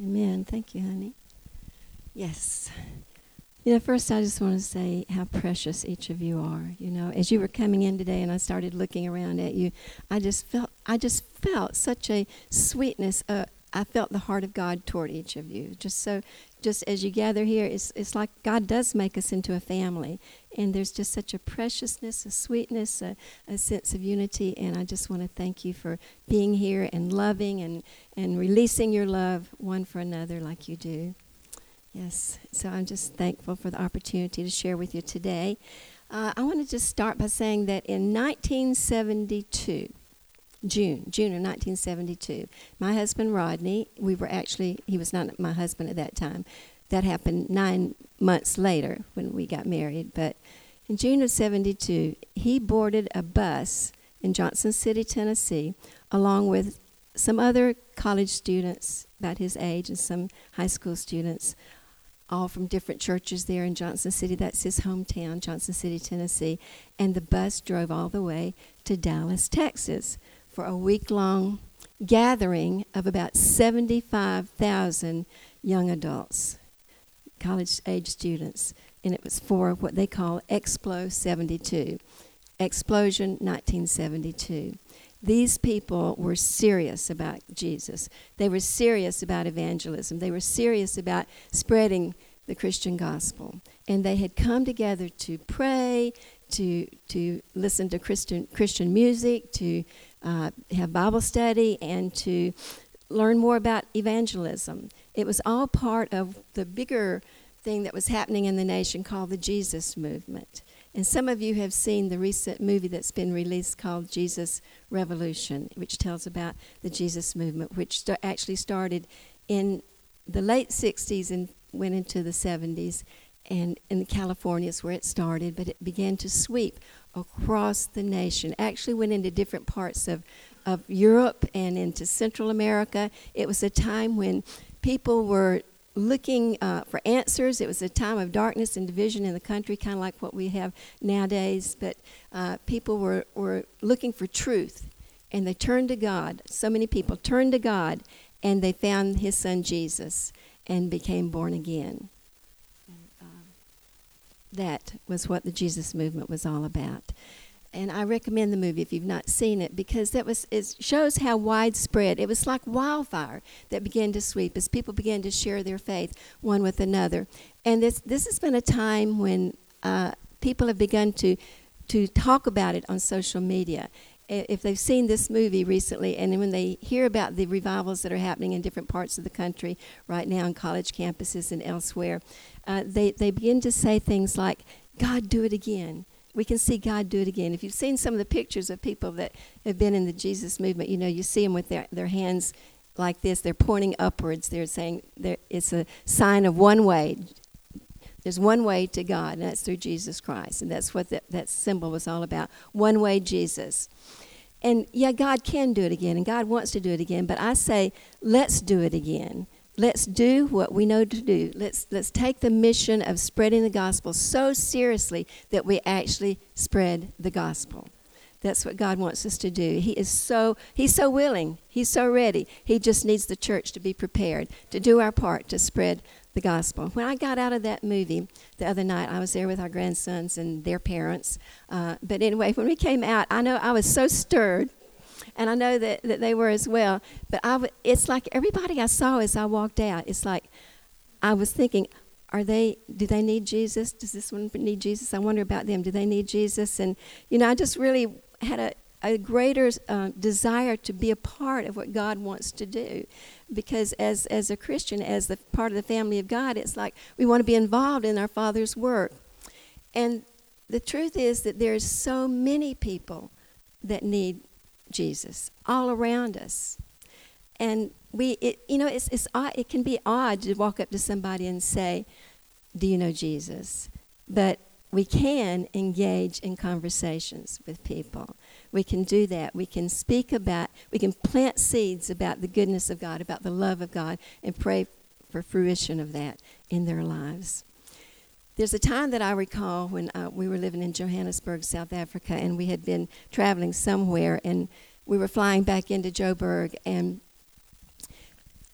Amen. Thank you, honey. Yes. You know, first I just want to say how precious each of you are. You know, as you were coming in today and I started looking around at you, I just felt I just felt such a sweetness. Uh, I felt the heart of God toward each of you. Just so just as you gather here, it's it's like God does make us into a family. And there's just such a preciousness, a sweetness, a, a sense of unity. And I just want to thank you for being here and loving and, and releasing your love one for another like you do. Yes, so I'm just thankful for the opportunity to share with you today. Uh, I want to just start by saying that in 1972, June, June of 1972, my husband Rodney, we were actually, he was not my husband at that time. That happened nine months later when we got married. But in June of 72, he boarded a bus in Johnson City, Tennessee, along with some other college students about his age and some high school students all from different churches there in Johnson City. That's his hometown, Johnson City, Tennessee. And the bus drove all the way to Dallas, Texas for a week long gathering of about 75,000 young adults, college age students. And it was for what they call Explo 72, Explosion 1972. These people were serious about Jesus. They were serious about evangelism. They were serious about spreading the Christian gospel. And they had come together to pray, to, to listen to Christian, Christian music, to uh, have Bible study, and to learn more about evangelism. It was all part of the bigger thing that was happening in the nation called the Jesus movement. And some of you have seen the recent movie that's been released called Jesus Revolution, which tells about the Jesus movement, which st- actually started in the late 60s and went into the 70s. And in California is where it started, but it began to sweep across the nation. Actually, went into different parts of, of Europe and into Central America. It was a time when people were looking uh, for answers. It was a time of darkness and division in the country, kind of like what we have nowadays. But uh, people were, were looking for truth, and they turned to God. So many people turned to God, and they found His Son Jesus and became born again. That was what the Jesus movement was all about and I recommend the movie if you've not seen it because that was it shows how widespread it was like wildfire that began to sweep as people began to share their faith one with another. And this this has been a time when uh, people have begun to to talk about it on social media. If they've seen this movie recently, and when they hear about the revivals that are happening in different parts of the country right now on college campuses and elsewhere, uh, they, they begin to say things like, God, do it again we can see God do it again. If you've seen some of the pictures of people that have been in the Jesus movement, you know, you see them with their, their hands like this. They're pointing upwards. They're saying it's a sign of one way. There's one way to God, and that's through Jesus Christ. And that's what that, that symbol was all about one way Jesus. And yeah, God can do it again, and God wants to do it again, but I say, let's do it again let's do what we know to do. Let's, let's take the mission of spreading the gospel so seriously that we actually spread the gospel. That's what God wants us to do. He is so he's so willing. He's so ready. He just needs the church to be prepared to do our part to spread the gospel. When I got out of that movie the other night, I was there with our grandsons and their parents. Uh, but anyway, when we came out, I know I was so stirred and I know that, that they were as well. But I w- it's like everybody I saw as I walked out, it's like I was thinking, are they, do they need Jesus? Does this one need Jesus? I wonder about them. Do they need Jesus? And, you know, I just really had a, a greater uh, desire to be a part of what God wants to do. Because as, as a Christian, as the part of the family of God, it's like we want to be involved in our Father's work. And the truth is that there's so many people that need Jesus all around us. And we, it, you know, it's, it's it can be odd to walk up to somebody and say, Do you know Jesus? But we can engage in conversations with people. We can do that. We can speak about, we can plant seeds about the goodness of God, about the love of God, and pray for fruition of that in their lives. There's a time that I recall when uh, we were living in Johannesburg, South Africa, and we had been traveling somewhere, and we were flying back into Joburg, and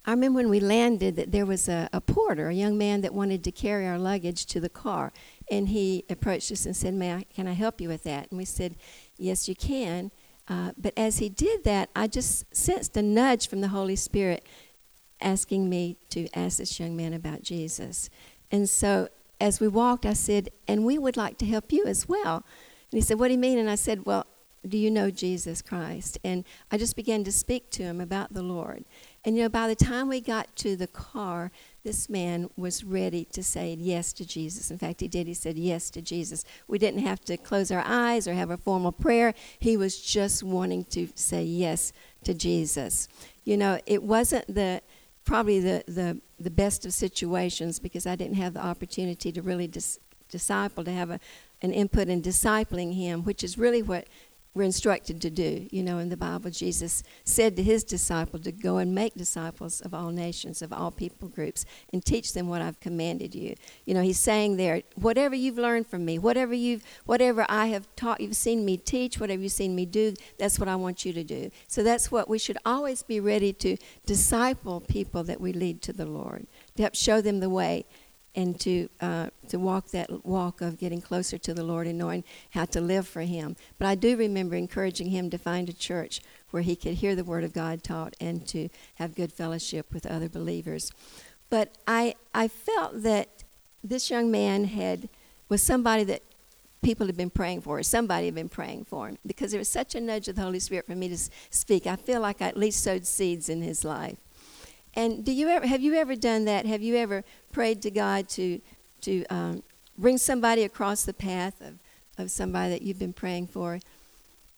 I remember when we landed that there was a, a porter, a young man that wanted to carry our luggage to the car. And he approached us and said, May I, Can I help you with that? And we said, Yes, you can. Uh, but as he did that, I just sensed a nudge from the Holy Spirit asking me to ask this young man about Jesus. And so as we walked, I said, And we would like to help you as well. And he said, What do you mean? And I said, Well, do you know Jesus Christ? And I just began to speak to him about the Lord. And you know, by the time we got to the car, this man was ready to say yes to Jesus. In fact, he did. He said yes to Jesus. We didn't have to close our eyes or have a formal prayer. He was just wanting to say yes to Jesus. You know, it wasn't the probably the, the, the best of situations because I didn't have the opportunity to really dis- disciple, to have a, an input in discipling him, which is really what we're instructed to do. You know, in the Bible, Jesus said to his disciple to go and make disciples of all nations, of all people groups, and teach them what I've commanded you. You know, he's saying there, whatever you've learned from me, whatever you've, whatever I have taught, you've seen me teach, whatever you've seen me do, that's what I want you to do. So that's what we should always be ready to disciple people that we lead to the Lord, to help show them the way and to uh, to walk that walk of getting closer to the Lord and knowing how to live for Him. But I do remember encouraging him to find a church where he could hear the Word of God taught and to have good fellowship with other believers. But I I felt that this young man had was somebody that people had been praying for, somebody had been praying for him, because there was such a nudge of the Holy Spirit for me to speak. I feel like I at least sowed seeds in his life. And do you ever have you ever done that? Have you ever prayed to God to to um, bring somebody across the path of, of somebody that you've been praying for?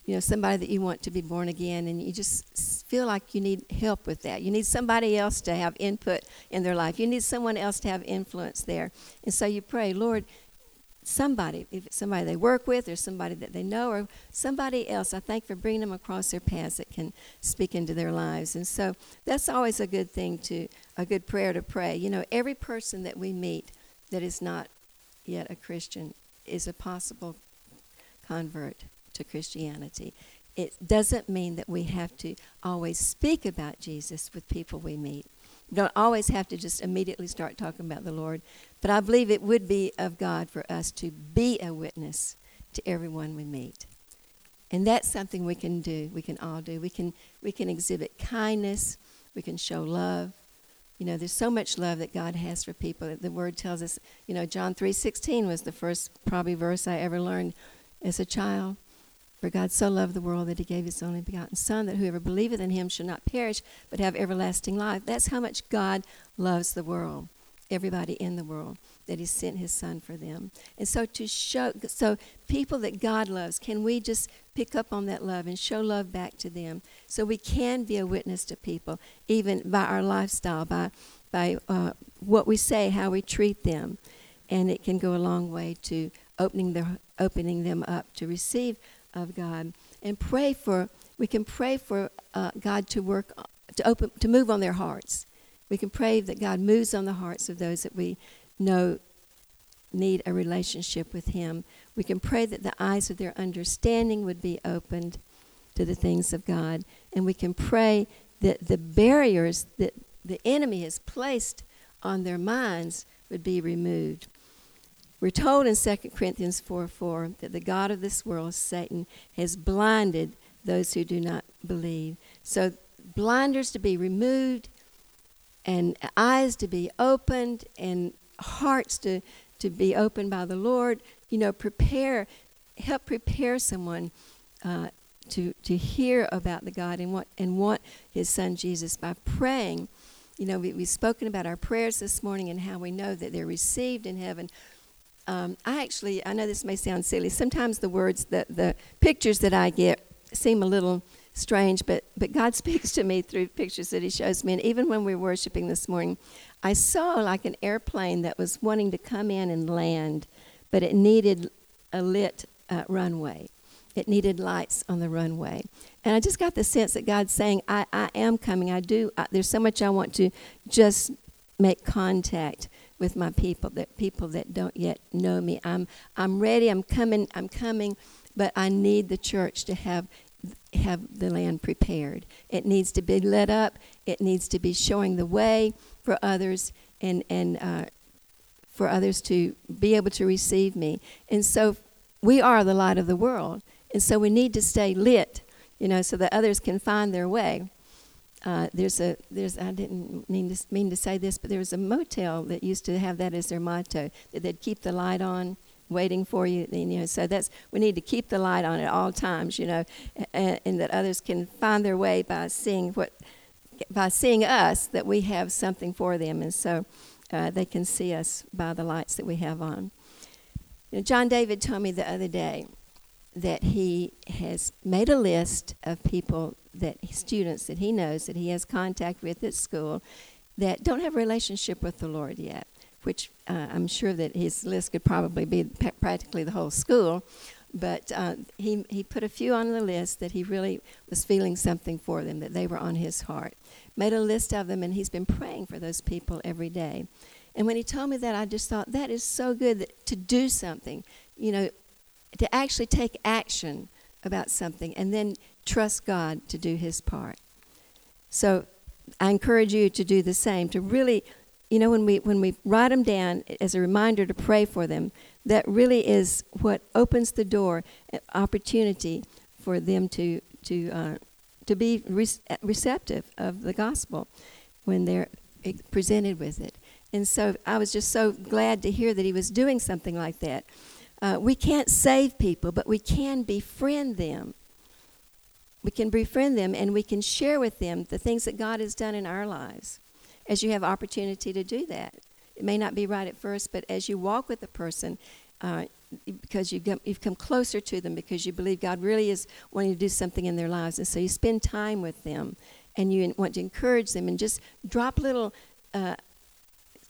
You know, somebody that you want to be born again, and you just feel like you need help with that. You need somebody else to have input in their life. You need someone else to have influence there. And so you pray, Lord, somebody, if it's somebody they work with or somebody that they know or somebody else, I thank for bringing them across their paths that can speak into their lives. And so that's always a good thing to, a good prayer to pray. You know, every person that we meet that is not yet a Christian is a possible convert to Christianity. It doesn't mean that we have to always speak about Jesus with people we meet. You don't always have to just immediately start talking about the Lord, but I believe it would be of God for us to be a witness to everyone we meet. And that's something we can do. We can all do. We can we can exhibit kindness. We can show love. You know, there's so much love that God has for people. The Word tells us. You know, John three sixteen was the first probably verse I ever learned as a child. For God so loved the world that He gave His only begotten Son, that whoever believeth in Him shall not perish but have everlasting life. That's how much God loves the world everybody in the world that he sent his son for them. And so to show so people that god loves can we just pick up on that love and show love back to them so we can be a witness to people even by our lifestyle by by uh, what we say how we treat them. And it can go a long way to opening their opening them up to receive of god. And pray for we can pray for uh, god to work to open to move on their hearts we can pray that God moves on the hearts of those that we know need a relationship with Him. We can pray that the eyes of their understanding would be opened to the things of God. And we can pray that the barriers that the enemy has placed on their minds would be removed. We're told in 2 Corinthians 4 4 that the God of this world, Satan, has blinded those who do not believe. So, blinders to be removed, and eyes to be opened and hearts to, to be opened by the Lord. You know, prepare, help prepare someone uh, to, to hear about the God and want, and want his son Jesus by praying. You know, we, we've spoken about our prayers this morning and how we know that they're received in heaven. Um, I actually, I know this may sound silly. Sometimes the words, the, the pictures that I get seem a little strange, but, but God speaks to me through pictures that He shows me. And even when we were worshiping this morning, I saw like an airplane that was wanting to come in and land, but it needed a lit uh, runway. It needed lights on the runway. And I just got the sense that God's saying, I, I am coming. I do. I, there's so much I want to just make contact with my people, that people that don't yet know me. I'm, I'm ready. I'm coming. I'm coming. But I need the church to have have the land prepared. It needs to be lit up. It needs to be showing the way for others and and uh, for others to be able to receive me. And so we are the light of the world, and so we need to stay lit, you know, so that others can find their way. Uh, there's a there's I didn't mean to mean to say this, but there was a motel that used to have that as their motto that they'd keep the light on waiting for you. And, you know, so that's we need to keep the light on at all times, you know, and, and that others can find their way by seeing what by seeing us that we have something for them, and so uh, they can see us by the lights that we have on. You know, John David told me the other day that he has made a list of people that students that he knows that he has contact with at school that don't have a relationship with the Lord yet which uh, I'm sure that his list could probably be practically the whole school. But uh, he, he put a few on the list that he really was feeling something for them, that they were on his heart. Made a list of them, and he's been praying for those people every day. And when he told me that, I just thought, that is so good that, to do something, you know, to actually take action about something and then trust God to do his part. So I encourage you to do the same, to really you know, when we when we write them down as a reminder to pray for them, that really is what opens the door, uh, opportunity for them to to uh, to be re- receptive of the gospel when they're presented with it. And so I was just so glad to hear that he was doing something like that. Uh, we can't save people, but we can befriend them. We can befriend them and we can share with them the things that God has done in our lives as you have opportunity to do that. It may not be right at first, but as you walk with the person, uh, because you've come, you've come closer to them because you believe God really is wanting to do something in their lives. And so you spend time with them and you want to encourage them and just drop little uh,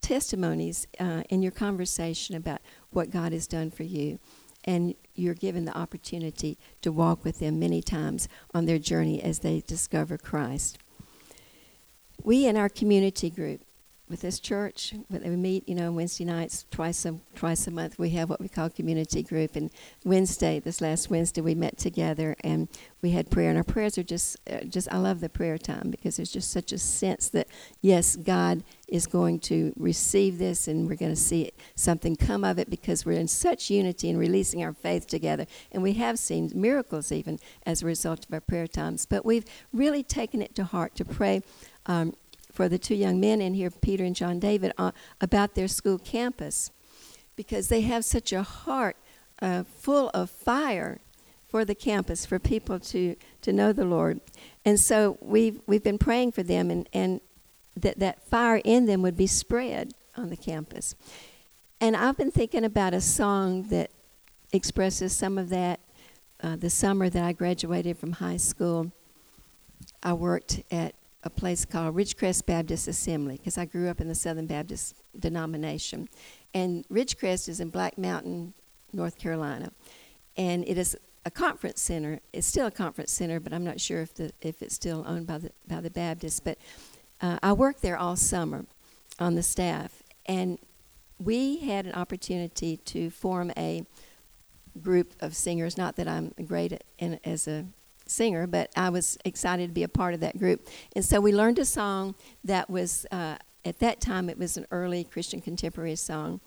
testimonies uh, in your conversation about what God has done for you. And you're given the opportunity to walk with them many times on their journey as they discover Christ we in our community group with this church, we meet, you know, Wednesday nights twice a twice a month. We have what we call community group. And Wednesday, this last Wednesday, we met together and we had prayer. And our prayers are just, uh, just I love the prayer time because there's just such a sense that yes, God is going to receive this and we're going to see something come of it because we're in such unity and releasing our faith together. And we have seen miracles even as a result of our prayer times. But we've really taken it to heart to pray um, for the two young men in here, Peter and John David, uh, about their school campus because they have such a heart uh, full of fire for the campus, for people to, to know the Lord. And so we've, we've been praying for them and, and that that fire in them would be spread on the campus. And I've been thinking about a song that expresses some of that. Uh, the summer that I graduated from high school, I worked at a place called Ridgecrest Baptist Assembly because I grew up in the Southern Baptist denomination. And Ridgecrest is in Black Mountain, North Carolina. And it is a conference center. It's still a conference center, but I'm not sure if the if it's still owned by the by the Baptists. But uh, I worked there all summer on the staff, and we had an opportunity to form a group of singers. Not that I'm great in, as a singer, but I was excited to be a part of that group. And so we learned a song that was, uh, at that time, it was an early Christian contemporary song.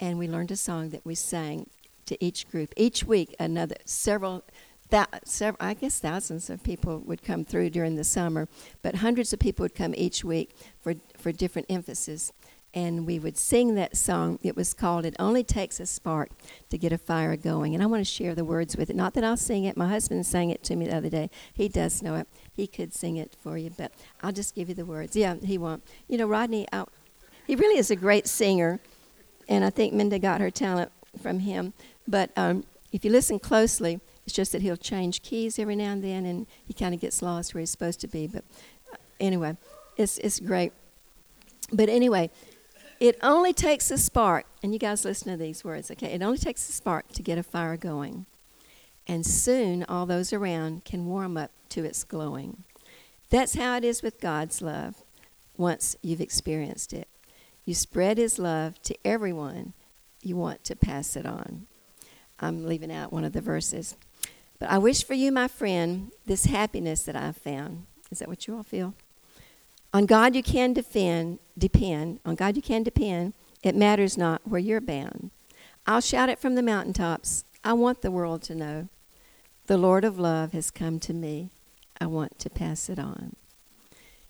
And we learned a song that we sang to each group. Each week, another, several, that, several, I guess thousands of people would come through during the summer, but hundreds of people would come each week for, for different emphasis and we would sing that song. It was called It Only Takes a Spark to Get a Fire Going. And I want to share the words with it. Not that I'll sing it. My husband sang it to me the other day. He does know it. He could sing it for you, but I'll just give you the words. Yeah, he won't. You know, Rodney, I, he really is a great singer, and I think Minda got her talent from him. But um, if you listen closely, it's just that he'll change keys every now and then, and he kind of gets lost where he's supposed to be. But uh, anyway, it's, it's great. But anyway, it only takes a spark, and you guys listen to these words, okay? It only takes a spark to get a fire going. And soon all those around can warm up to its glowing. That's how it is with God's love once you've experienced it. You spread His love to everyone you want to pass it on. I'm leaving out one of the verses. But I wish for you, my friend, this happiness that I've found. Is that what you all feel? On God you can defend, depend. On God you can depend. It matters not where you're bound. I'll shout it from the mountaintops. I want the world to know. The Lord of love has come to me. I want to pass it on.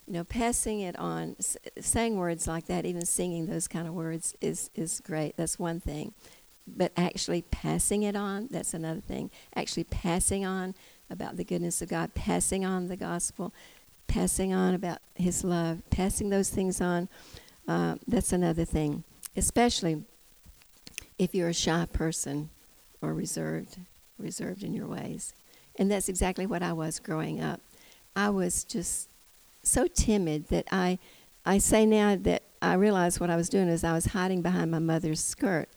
You know, passing it on, saying words like that, even singing those kind of words is, is great. That's one thing. But actually passing it on, that's another thing. Actually passing on about the goodness of God, passing on the gospel, passing on about His love, passing those things on, uh, that's another thing. Especially if you're a shy person or reserved, reserved in your ways. And that's exactly what I was growing up. I was just so timid that I, I say now that I realized what I was doing is I was hiding behind my mother's skirt.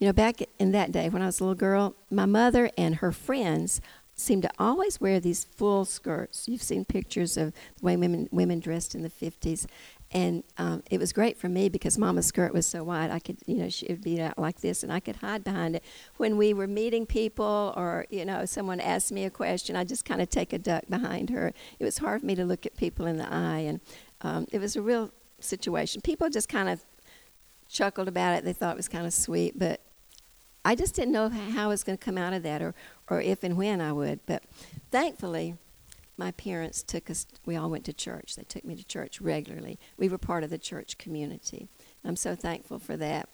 You know, back in that day when I was a little girl, my mother and her friends seemed to always wear these full skirts. You've seen pictures of the way women women dressed in the 50s, and um, it was great for me because Mama's skirt was so wide. I could, you know, she would be out like this, and I could hide behind it. When we were meeting people, or you know, someone asked me a question, I just kind of take a duck behind her. It was hard for me to look at people in the eye, and um, it was a real situation. People just kind of chuckled about it. They thought it was kind of sweet, but I just didn't know how I was going to come out of that, or or if and when I would. But thankfully my parents took us, we all went to church. They took me to church regularly. We were part of the church community. I'm so thankful for that.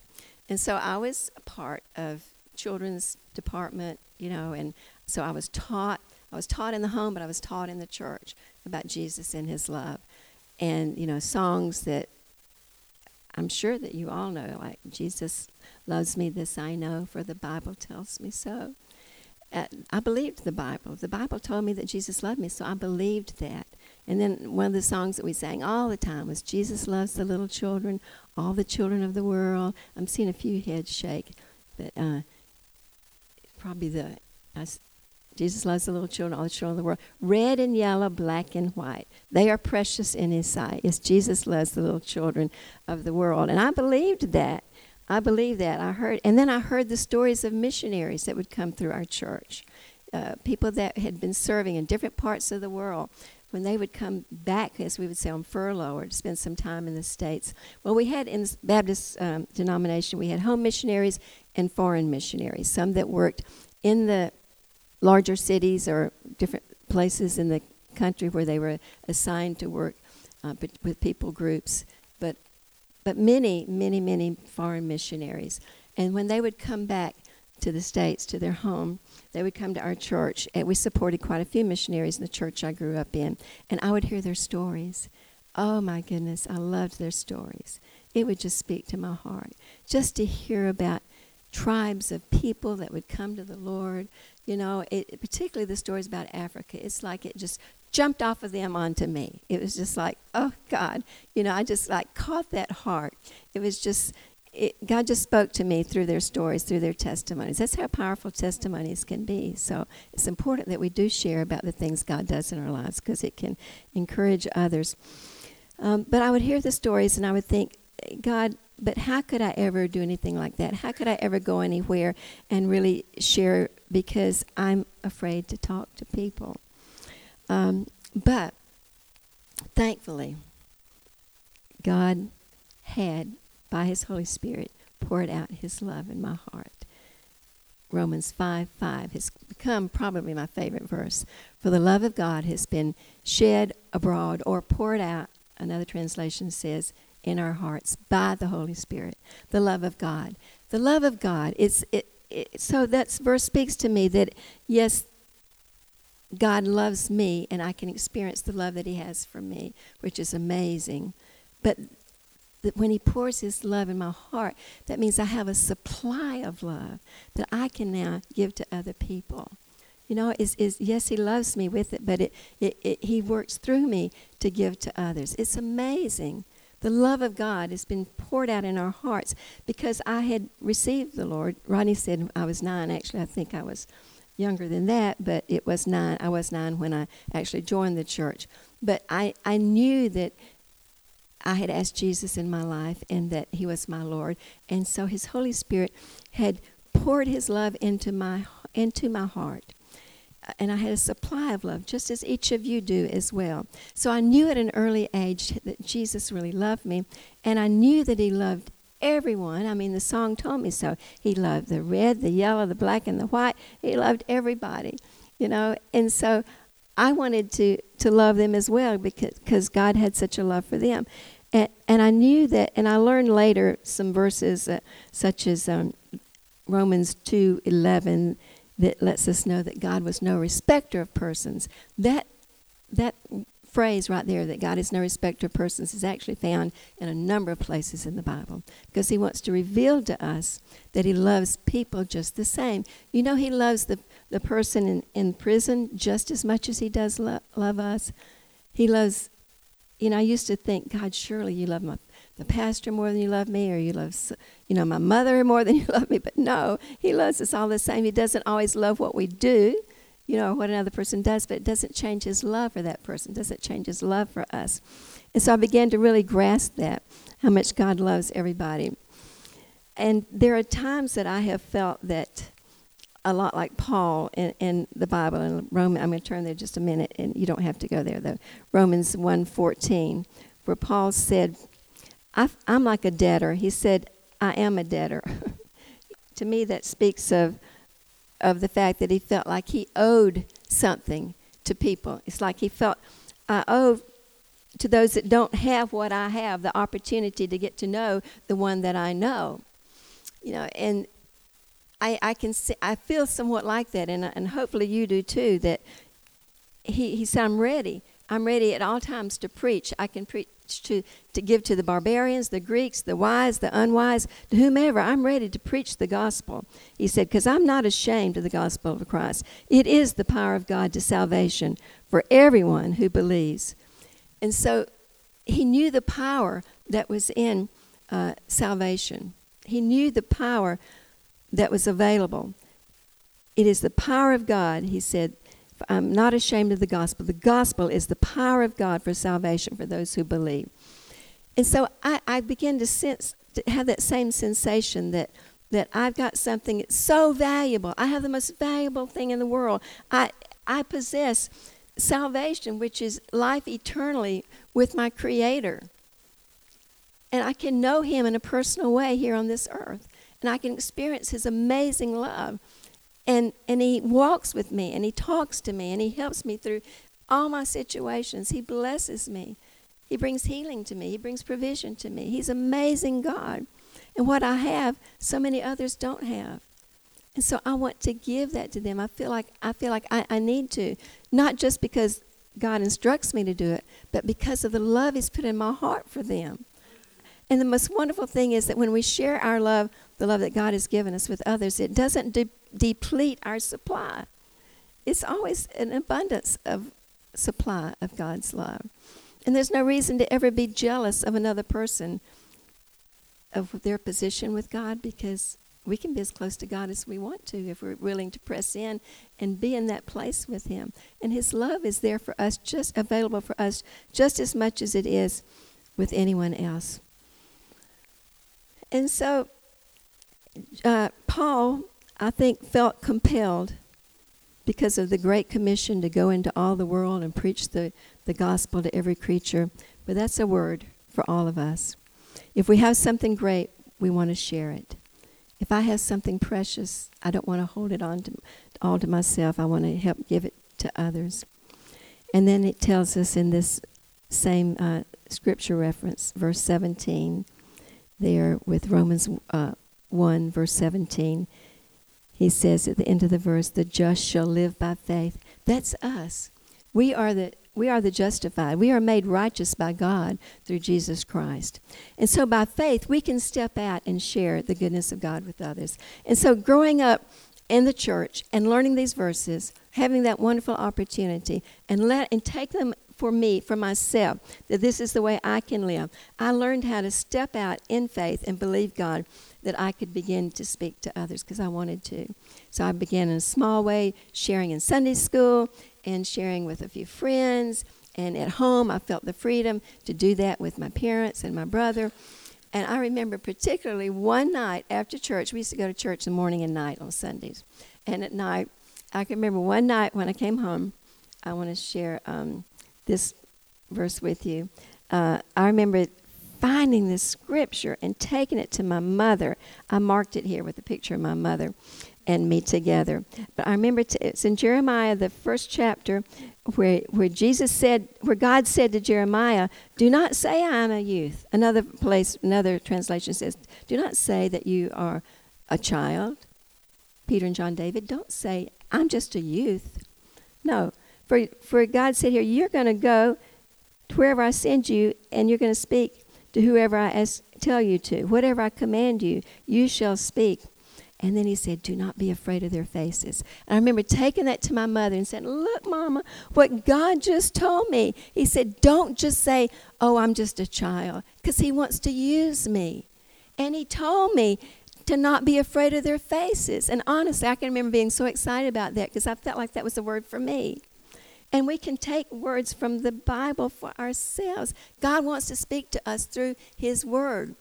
And so I was a part of children's department, you know, and so I was taught, I was taught in the home, but I was taught in the church about Jesus and his love. And, you know, songs that I'm sure that you all know, like Jesus loves me, this I know, for the Bible tells me so uh, I believed the Bible. The Bible told me that Jesus loved me, so I believed that. And then one of the songs that we sang all the time was Jesus loves the little children, all the children of the world. I'm seeing a few heads shake, but uh, probably the uh, Jesus loves the little children, all the children of the world. Red and yellow, black and white. They are precious in his sight. Yes, Jesus loves the little children of the world. And I believed that. I believe that. I heard, and then I heard the stories of missionaries that would come through our church, uh, people that had been serving in different parts of the world. When they would come back, as we would say, on furlough or to spend some time in the States. Well, we had in the Baptist um, denomination, we had home missionaries and foreign missionaries, some that worked in the larger cities or different places in the country where they were assigned to work uh, with people groups but many, many, many foreign missionaries. And when they would come back to the States, to their home, they would come to our church. And we supported quite a few missionaries in the church I grew up in. And I would hear their stories. Oh my goodness, I loved their stories. It would just speak to my heart. Just to hear about tribes of people that would come to the Lord. You know, it, particularly the stories about Africa. It's like it just jumped off of them onto me. It was just like, oh God, you know, I just like caught that heart. It was just, it, God just spoke to me through their stories, through their testimonies. That's how powerful testimonies can be. So it's important that we do share about the things God does in our lives because it can encourage others. Um, but I would hear the stories and I would think, God, but how could I ever do anything like that? How could I ever go anywhere and really share because I'm afraid to talk to people? Um, but thankfully, God had, by His Holy Spirit, poured out His love in my heart. Romans 5 5 has become probably my favorite verse. For the love of God has been shed abroad or poured out, another translation says, in our hearts by the Holy Spirit. The love of God. The love of God. It's, it, it, so that verse speaks to me that, yes, God loves me and I can experience the love that He has for me, which is amazing. But that when He pours His love in my heart, that means I have a supply of love that I can now give to other people. You know, is is yes, He loves me with it, but it, it, it He works through me to give to others. It's amazing. The love of God has been poured out in our hearts because I had received the Lord. Ronnie said I was nine. Actually, I think I was younger than that, but it was nine. I was nine when I actually joined the church. But I, I knew that I had asked Jesus in my life and that He was my Lord. And so His Holy Spirit had poured His love into my into my heart. And I had a supply of love, just as each of you do as well. So I knew at an early age that Jesus really loved me, and I knew that He loved everyone. I mean, the song told me so. He loved the red, the yellow, the black, and the white. He loved everybody, you know. And so I wanted to, to love them as well because cause God had such a love for them. And, and I knew that, and I learned later some verses uh, such as um, Romans 2 11 that lets us know that God was no respecter of persons. That, that phrase right there, that God is no respecter of persons, is actually found in a number of places in the Bible because He wants to reveal to us that He loves people just the same. You know, He loves the, the person in, in prison just as much as He does lo- love us. He loves, you know, I used to think, God, surely you love my the pastor more than you love me, or you love, you know, my mother more than you love me. But no, he loves us all the same. He doesn't always love what we do, you know, what another person does, but it doesn't change his love for that person. It doesn't change his love for us. And so I began to really grasp that, how much God loves everybody. And there are times that I have felt that a lot like Paul in, in the Bible in Roman. I'm going to turn there just a minute, and you don't have to go there though. Romans 1:14, where Paul said, I, am like a debtor. He said, I am a debtor. to me, that speaks of, of the fact that he felt like he owed something to people. It's like he felt, I owe to those that don't have what I have the opportunity to get to know the one that I know. You know, and I, I can see, I feel somewhat like that, and, and hopefully you do too, that he, he said, I'm ready. I'm ready at all times to preach. I can preach to, to give to the barbarians, the Greeks, the wise, the unwise, to whomever. I'm ready to preach the gospel. He said, because I'm not ashamed of the gospel of Christ. It is the power of God to salvation for everyone who believes. And so he knew the power that was in uh, salvation. He knew the power that was available. It is the power of God, he said, I'm not ashamed of the gospel. The gospel is the power of God for salvation for those who believe. And so I, I begin to sense, to have that same sensation that, that I've got something that's so valuable. I have the most valuable thing in the world. I, I possess salvation, which is life eternally with my Creator. And I can know Him in a personal way here on this earth. And I can experience His amazing love and and he walks with me and he talks to me and he helps me through all my situations. He blesses me. He brings healing to me. He brings provision to me. He's amazing god. And what i have so many others don't have. And so i want to give that to them. I feel like i feel like i, I need to not just because god instructs me to do it but because of the love he's put in my heart for them. And the most wonderful thing is that when we share our love the love that god has given us with others it doesn't de- deplete our supply. It's always an abundance of supply of God's love. And there's no reason to ever be jealous of another person of their position with God because we can be as close to God as we want to if we're willing to press in and be in that place with Him. And His love is there for us, just available for us, just as much as it is with anyone else. And so, uh, Paul I think, felt compelled because of the Great Commission to go into all the world and preach the, the gospel to every creature. But that's a word for all of us. If we have something great, we want to share it. If I have something precious, I don't want to hold it on to, all to myself. I want to help give it to others. And then it tells us in this same uh, scripture reference, verse 17, there with Romans uh, 1, verse 17 he says at the end of the verse, the just shall live by faith. That's us. We are the we are the justified. We are made righteous by God through Jesus Christ. And so by faith we can step out and share the goodness of God with others. And so growing up in the church and learning these verses, having that wonderful opportunity and let and take them for me, for myself, that this is the way I can live. I learned how to step out in faith and believe God that I could begin to speak to others because I wanted to. So I began in a small way, sharing in Sunday school and sharing with a few friends. And at home, I felt the freedom to do that with my parents and my brother. And I remember particularly one night after church, we used to go to church in the morning and night on Sundays. And at night, I can remember one night when I came home. I want to share um, this verse with you. Uh, I remember finding this scripture and taking it to my mother. I marked it here with a picture of my mother and me together. But I remember t- it's in Jeremiah, the first chapter, where where Jesus said, where God said to Jeremiah, "Do not say I am a youth." Another place, another translation says, "Do not say that you are a child." Peter and John David, don't say I'm just a youth. No, for for God said here, you're going to go wherever I send you, and you're going to speak to whoever I ask, tell you to. Whatever I command you, you shall speak. And then he said, Do not be afraid of their faces. And I remember taking that to my mother and saying, Look, Mama, what God just told me. He said, Don't just say, Oh, I'm just a child, because He wants to use me. And He told me to not be afraid of their faces. And honestly, I can remember being so excited about that because I felt like that was the word for me. And we can take words from the Bible for ourselves. God wants to speak to us through His Word.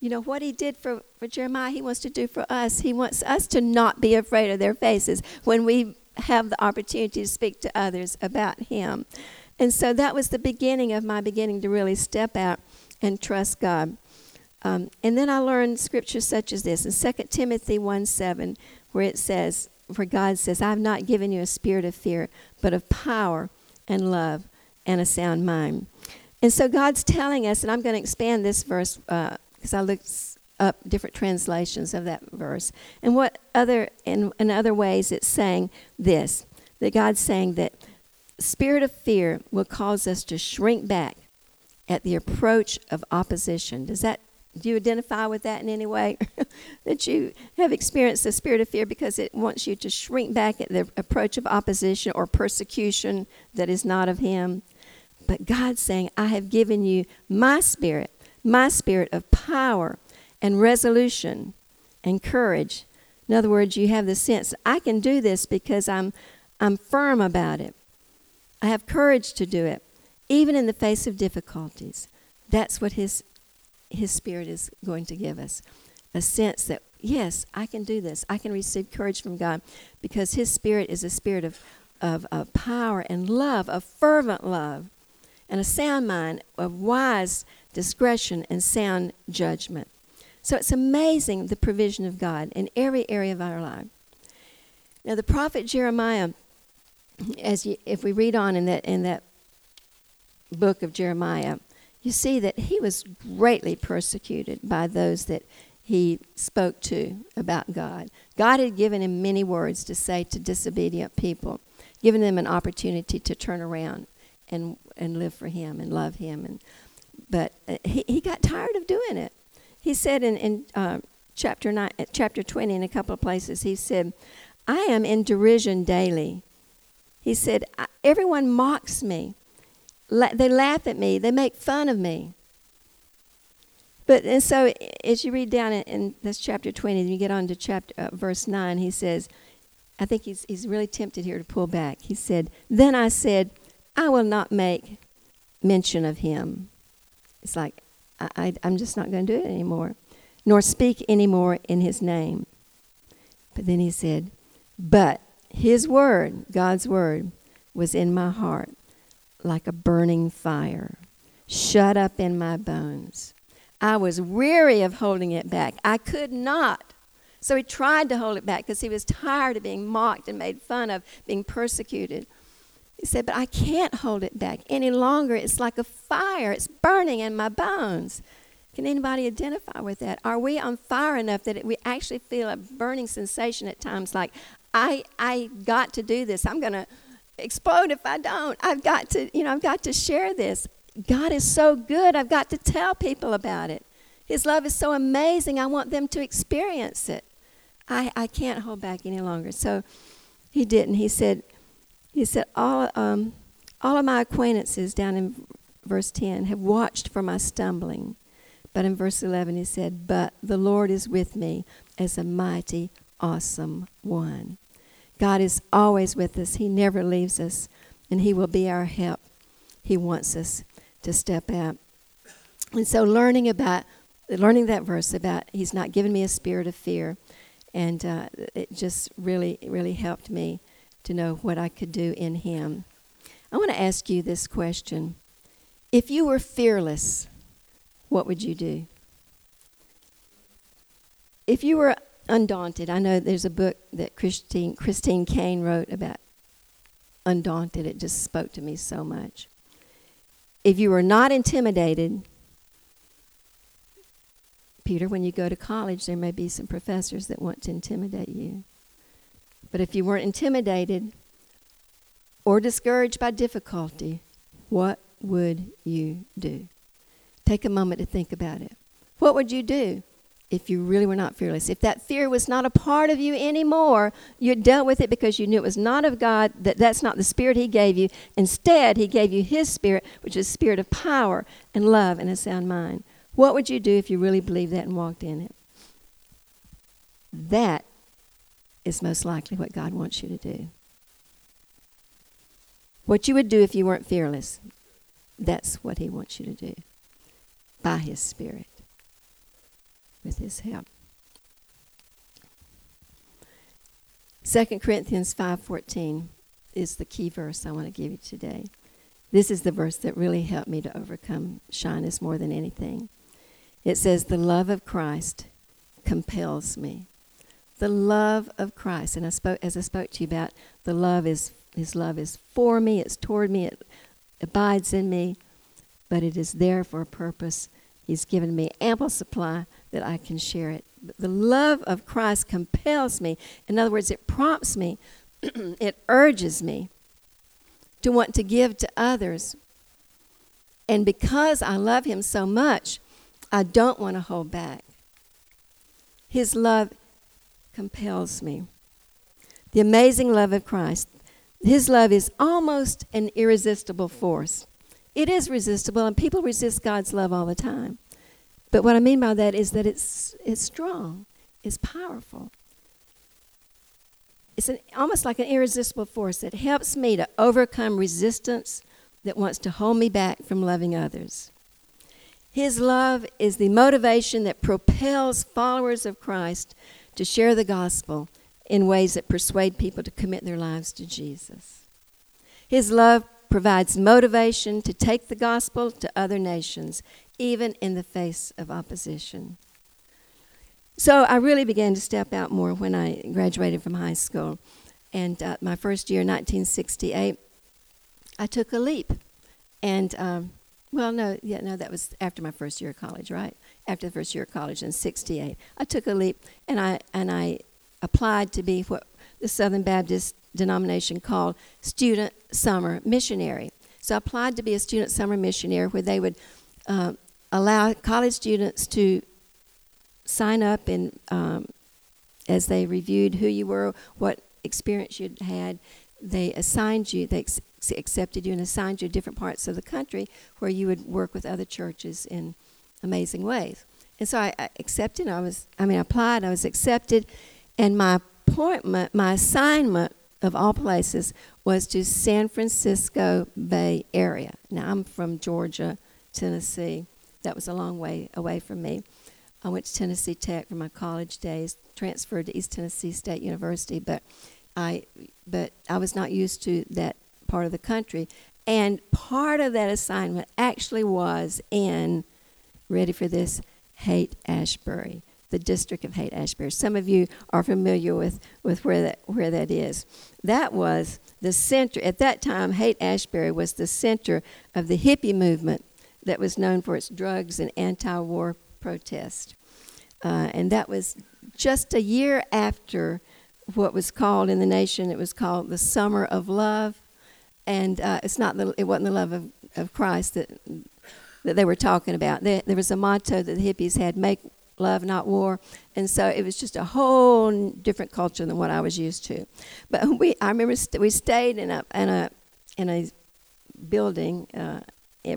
You know, what He did for, for Jeremiah, He wants to do for us. He wants us to not be afraid of their faces when we have the opportunity to speak to others about Him. And so that was the beginning of my beginning to really step out and trust God. Um, and then I learned scriptures such as this in 2 Timothy 1 7, where it says, where God says, I have not given you a spirit of fear, but of power and love and a sound mind. And so God's telling us, and I'm going to expand this verse because uh, I looked up different translations of that verse. And what other in, in other ways it's saying this that God's saying that spirit of fear will cause us to shrink back at the approach of opposition. Does that do you identify with that in any way? that you have experienced the spirit of fear because it wants you to shrink back at the approach of opposition or persecution that is not of Him. But God's saying, I have given you my spirit, my spirit of power and resolution and courage. In other words, you have the sense, I can do this because I'm, I'm firm about it. I have courage to do it, even in the face of difficulties. That's what His his Spirit is going to give us a sense that, yes, I can do this. I can receive courage from God because His Spirit is a spirit of, of, of power and love, of fervent love, and a sound mind, of wise discretion and sound judgment. So it's amazing the provision of God in every area of our life. Now, the prophet Jeremiah, as you, if we read on in that, in that book of Jeremiah, you see that he was greatly persecuted by those that he spoke to about God. God had given him many words to say to disobedient people, given them an opportunity to turn around and, and live for him and love him. And, but uh, he, he got tired of doing it. He said in, in uh, chapter, nine, uh, chapter 20, in a couple of places, he said, I am in derision daily. He said, Everyone mocks me la- they laugh at me, they make fun of me. But and so as you read down in, in this chapter 20, and you get on to chapter uh, verse 9, he says, I think he's, he's really tempted here to pull back. He said, Then I said, I will not make mention of him. It's like, I, I, I'm just not going to do it anymore, nor speak anymore in his name. But then he said, But his word, God's word, was in my heart like a burning fire, shut up in my bones. I was weary of holding it back. I could not. So he tried to hold it back because he was tired of being mocked and made fun of, being persecuted. He said, But I can't hold it back any longer. It's like a fire, it's burning in my bones. Can anybody identify with that? Are we on fire enough that it, we actually feel a burning sensation at times like, I, I got to do this. I'm going to explode if I don't. I've got to, you know, I've got to share this. God is so good. I've got to tell people about it. His love is so amazing. I want them to experience it. I, I can't hold back any longer. So he didn't. He said, he said, all, um, all of my acquaintances down in verse 10 have watched for my stumbling. But in verse 11 he said, But the Lord is with me as a mighty, awesome one. God is always with us. He never leaves us, and He will be our help. He wants us to step out. And so, learning about, learning that verse about He's not given me a spirit of fear, and uh, it just really, really helped me to know what I could do in Him. I want to ask you this question If you were fearless, what would you do? If you were undaunted, I know there's a book that Christine, Christine Caine wrote about undaunted. It just spoke to me so much. If you were not intimidated, Peter, when you go to college, there may be some professors that want to intimidate you. But if you weren't intimidated or discouraged by difficulty, what would you do? Take a moment to think about it. What would you do if you really were not fearless? If that fear was not a part of you anymore, you dealt with it because you knew it was not of God, that that's not the spirit He gave you. Instead, He gave you His spirit, which is spirit of power and love and a sound mind. What would you do if you really believed that and walked in it? That is most likely what God wants you to do. What you would do if you weren't fearless, that's what He wants you to do by His Spirit with His help. 2 Corinthians 5:14 is the key verse I want to give you today. This is the verse that really helped me to overcome shyness more than anything. It says, The love of Christ compels me the love of Christ. And I spoke as I spoke to you about the love is his love is for me, it's toward me, it abides in me, but it is there for a purpose. He's given me ample supply that I can share it. The love of Christ compels me. In other words, it prompts me, it urges me to want to give to others. And because I love him so much, I don't want to hold back. His love compels me. The amazing love of Christ. His love is almost an irresistible force. It is resistible, and people resist God's love all the time. But what I mean by that is that it's, it's strong, it's powerful. It's an, almost like an irresistible force that helps me to overcome resistance that wants to hold me back from loving others. His love is the motivation that propels followers of Christ to share the gospel in ways that persuade people to commit their lives to Jesus. His love provides motivation to take the gospel to other nations, even in the face of opposition. So I really began to step out more when I graduated from high school. And uh, my first year, 1968, I took a leap. And, um, well, no, yeah, no, that was after my first year of college, right? after the first year of college in 68. I took a leap and I, and I applied to be what the Southern Baptist denomination called student summer missionary. So I applied to be a student summer missionary where they would uh, allow college students to sign up and um, as they reviewed who you were, what experience you'd had, they assigned you, they ex- accepted you and assigned you different parts of the country where you would work with other churches in amazing ways. And so I, I accepted. I was, I mean, I applied. I was accepted, and my appointment, my assignment of all places, was to San Francisco Bay Area. Now I'm from Georgia, Tennessee. That was a long way away from me. I went to Tennessee Tech for my college days. Transferred to East Tennessee State University, but I, but I was not used to that part of the country. And part of that assignment actually was in ready for this, Haight Ashbury, the district of Haight Ashbury. Some of you are familiar with, with where, that, where that is. That was the center, at that time, Haight Ashbury was the center of the hippie movement that was known for its drugs and anti war protest. Uh, and that was just a year after what was called in the nation, it was called the Summer of Love. And uh, it's not the, it wasn't the love of, of Christ that that they were talking about. There, there was a motto that the hippies had make love, not war. And so it was just a whole different culture than what I was used to. But we, I remember st- we stayed in a, in a, in a building uh,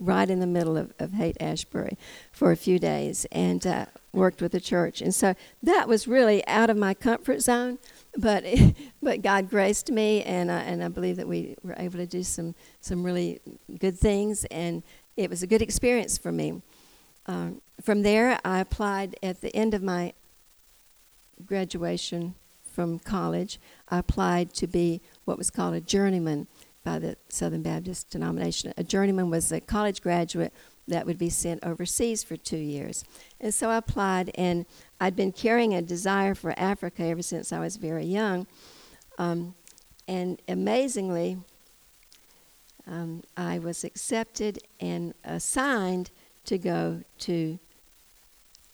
right in the middle of, of Haight Ashbury for a few days and uh, worked with the church. And so that was really out of my comfort zone. But, but God graced me, and I, and I believe that we were able to do some, some really good things. And it was a good experience for me. Um, from there, I applied at the end of my graduation from college, I applied to be what was called a journeyman by the Southern Baptist denomination. A journeyman was a college graduate that would be sent overseas for two years. And so I applied, and I'd been carrying a desire for Africa ever since I was very young. Um, and amazingly, um, I was accepted and assigned to go to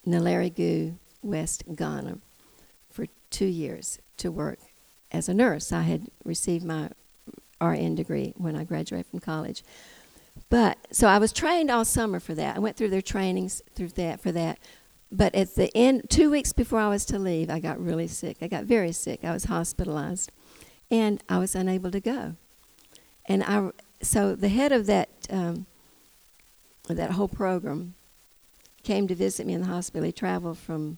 Nalerigu, West Ghana, for two years to work as a nurse. I had received my RN degree when I graduated from college. But so I was trained all summer for that. I went through their trainings through that for that. But at the end, two weeks before I was to leave, I got really sick. I got very sick. I was hospitalized, and I was unable to go. And I, so the head of that um, that whole program came to visit me in the hospital. He traveled from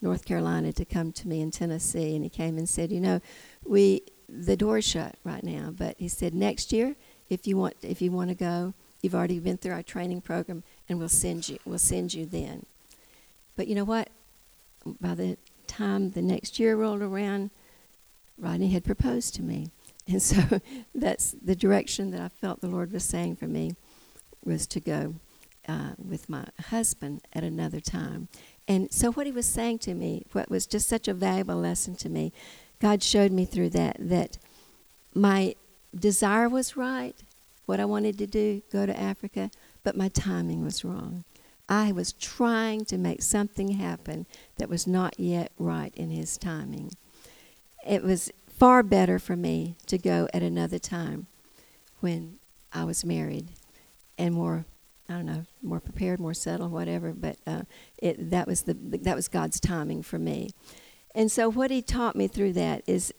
North Carolina to come to me in Tennessee, and he came and said, "You know, we the door's shut right now, but he said next year, if you want if you want to go, you've already been through our training program, and we'll send you we'll send you then." But you know what? By the time the next year rolled around, Rodney had proposed to me. And so that's the direction that I felt the Lord was saying for me was to go uh, with my husband at another time. And so what he was saying to me, what was just such a valuable lesson to me, God showed me through that that my desire was right, what I wanted to do, go to Africa, but my timing was wrong. I was trying to make something happen that was not yet right in his timing. It was far better for me to go at another time when I was married and more I don't know, more prepared, more settled, whatever. But uh, it, that was the that was God's timing for me. And so what He taught me through that is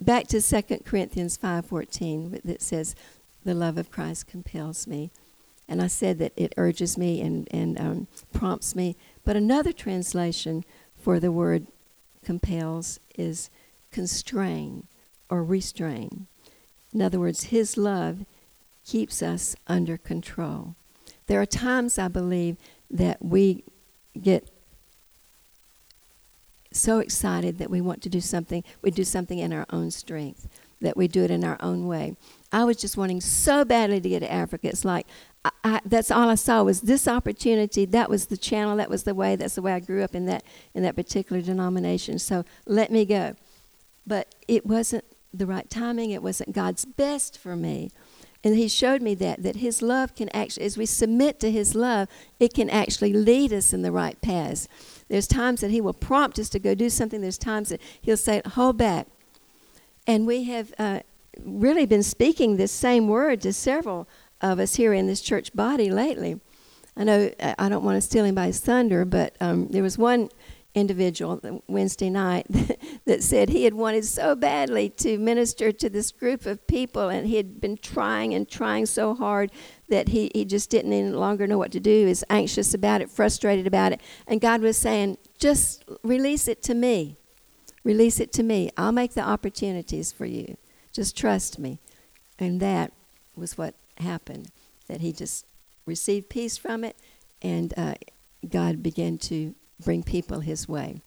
back to Second Corinthians five fourteen that says, "The love of Christ compels me." And I said that it urges me and, and um, prompts me. But another translation for the word compels is constrain or restrain. In other words, His love keeps us under control. There are times, I believe, that we get so excited that we want to do something, we do something in our own strength, that we do it in our own way. I was just wanting so badly to get to Africa. It's like I, I, that's all I saw was this opportunity. That was the channel. That was the way. That's the way I grew up in that in that particular denomination. So let me go. But it wasn't the right timing. It wasn't God's best for me. And he showed me that that his love can actually as we submit to his love, it can actually lead us in the right paths. There's times that he will prompt us to go do something. There's times that he'll say, "Hold back." And we have uh, really been speaking this same word to several of us here in this church body lately. I know I don't want to steal anybody's thunder, but um, there was one individual Wednesday night that said he had wanted so badly to minister to this group of people, and he had been trying and trying so hard that he, he just didn't any longer know what to do. Was anxious about it, frustrated about it. And God was saying, just release it to me. Release it to me. I'll make the opportunities for you. Just trust me. And that was what happened, that he just received peace from it, and uh, God began to bring people his way.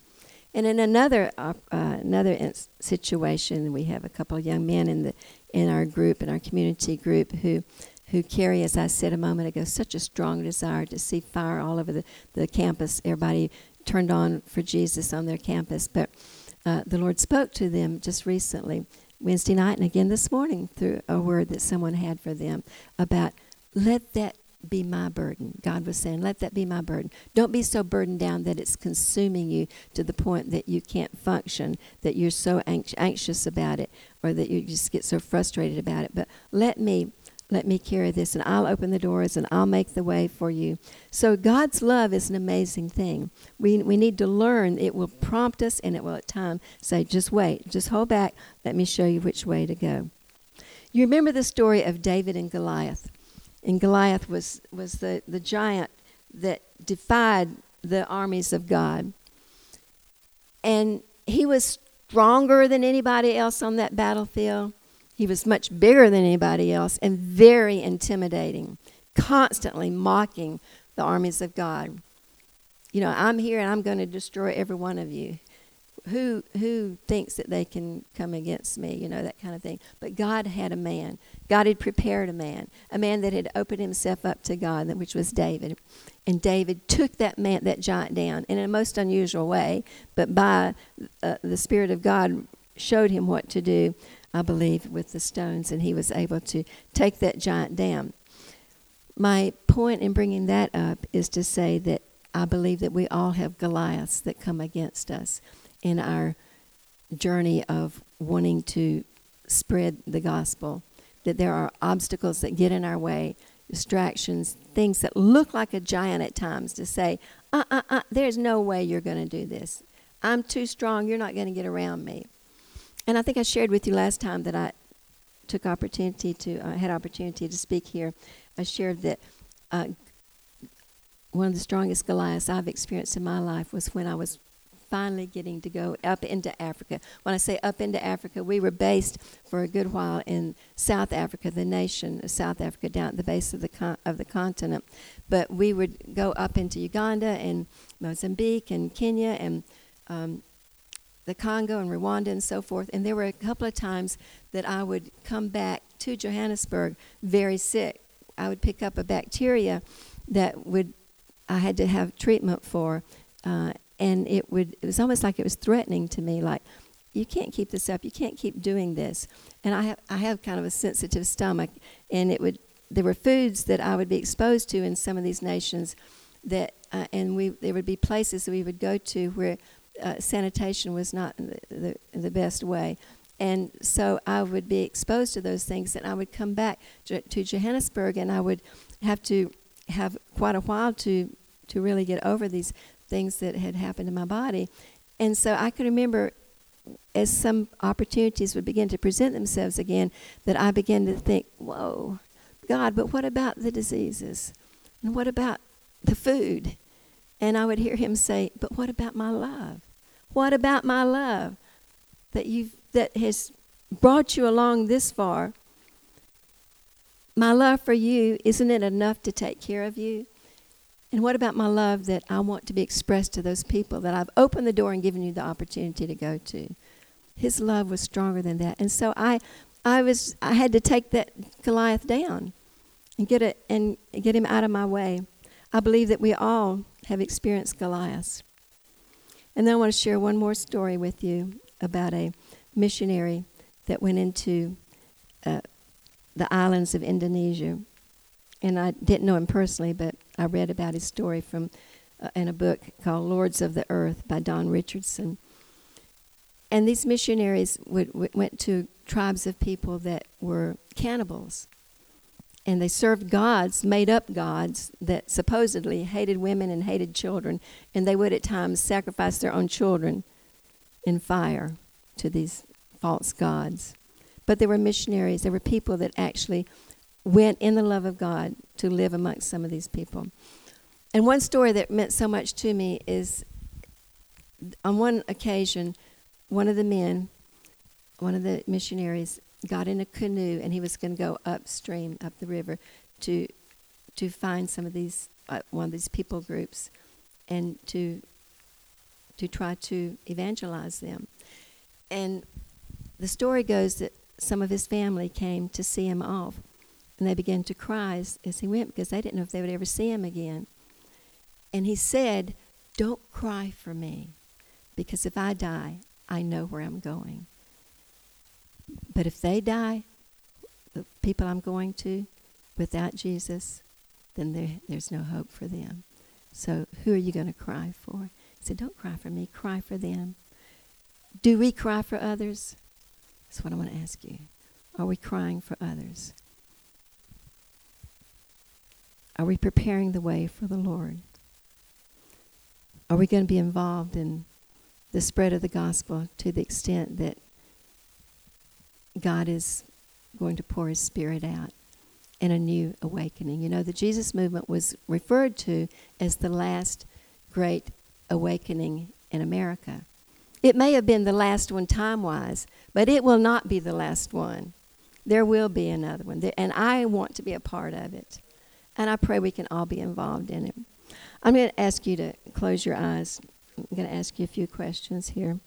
And in another uh, another situation, we have a couple of young men in the in our group, in our community group, who who carry, as I said a moment ago, such a strong desire to see fire all over the, the campus. Everybody turned on for Jesus on their campus. But uh, the Lord spoke to them just recently, Wednesday night, and again this morning through a word that someone had for them about let that be my burden. God was saying, let that be my burden. Don't be so burdened down that it's consuming you to the point that you can't function, that you're so anxious about it, or that you just get so frustrated about it. But let me. Let me carry this, and I'll open the doors, and I'll make the way for you. So God's love is an amazing thing. We we need to learn. It will prompt us, and it will at times say, "Just wait, just hold back. Let me show you which way to go." You remember the story of David and Goliath and Goliath was, was the, the giant that defied the armies of God. And he was stronger than anybody else on that battlefield. He was much bigger than anybody else and very intimidating, constantly mocking the armies of God. You know, I'm here and I'm going to destroy every one of you. who who thinks that they can come against me? You know that kind of thing. But god had a man. God had prepared a man a man that had opened himself up to god which was david. And david took that man that giant down in a most unusual way but by uh, the spirit of god showed him what to do i believe with the stones and he was able to take that giant down my point in bringing that up is to say that I believe that we all have Goliaths that come against us in our journey of wanting to spread the gospel, that there are obstacles that get in our way, distractions, things that look like a giant at times to say, uh uh uh, there's no way you're going to do this. I'm too strong, you're not going to get around me. And I think I shared with you last time that I took opportunity to, uh, had opportunity to speak here. I shared that uh, one of the strongest Goliaths I've experienced in my life was when I was finally getting to go up into Africa. When I say up into Africa, we were based for a good while in South Africa, the nation of South Africa, down at the base of the con- of the continent. But we would go up into Uganda and Mozambique and Kenya and um, the Congo and Rwanda and so forth. And there were a couple of times that I would come back to Johannesburg very sick. I would pick up a bacteria that would I had to have treatment for. Uh, and it would it was almost like it was threatening to me like you can't keep this up you can't keep doing this and i have i have kind of a sensitive stomach and it would there were foods that i would be exposed to in some of these nations that uh, and we there would be places that we would go to where uh, sanitation was not the, the, the best way and so I would be exposed to those things, and I would come back to, to Johannesburg, and I would have to have quite a while to to really get over these things that had happened to my body. And so I could remember as some opportunities would begin to present themselves again, that I began to think, whoa, God, but what about the diseases? And what about the food? And I would hear him say, but what about my love? What about my love that you've that has brought you along this far? My love for you, isn't it enough to take care of you? And what about my love that I want to be expressed to those people that I've opened the door and given you the opportunity to go to? His love was stronger than that. And so I I was I had to take that Goliath down and get it and get him out of my way. I believe that we all have experienced Goliath. And then I want to share one more story with you about a missionary that went into uh, the islands of Indonesia and I didn't know him personally, but I read about his story from uh, in a book called Lords of the Earth by Don Richardson. And these missionaries would, went to tribes of people that were cannibals. And they served gods, made up gods, that supposedly hated women and hated children. And they would at times sacrifice their own children in fire to these false gods. But there were missionaries, there were people that actually went in the love of God to live amongst some of these people. And one story that meant so much to me is on one occasion, one of the men, one of the missionaries, got in a canoe and he was going to go upstream, up the river, to to find some of these uh, one of these people groups, and to to try to evangelize them. And the story goes that some of his family came to see him off and they began to cry as, as he went because they didn't know if they would ever see him again. And he said, Don't cry for me, because if I die, I know where I'm going. But if they die, the people I'm going to, without Jesus, then there, there's no hope for them. So who are you going to cry for? He said, Don't cry for me, cry for them. Do we cry for others? That's what I want to ask you. Are we crying for others? Are we preparing the way for the Lord? Are we going to be involved in the spread of the gospel to the extent that God is going to pour his spirit out in a new awakening? You know, the Jesus movement was referred to as the last great awakening in America. It may have been the last one time wise, but it will not be the last one. There will be another one, and I want to be a part of it. And I pray we can all be involved in it. I'm going to ask you to close your eyes. I'm going to ask you a few questions here.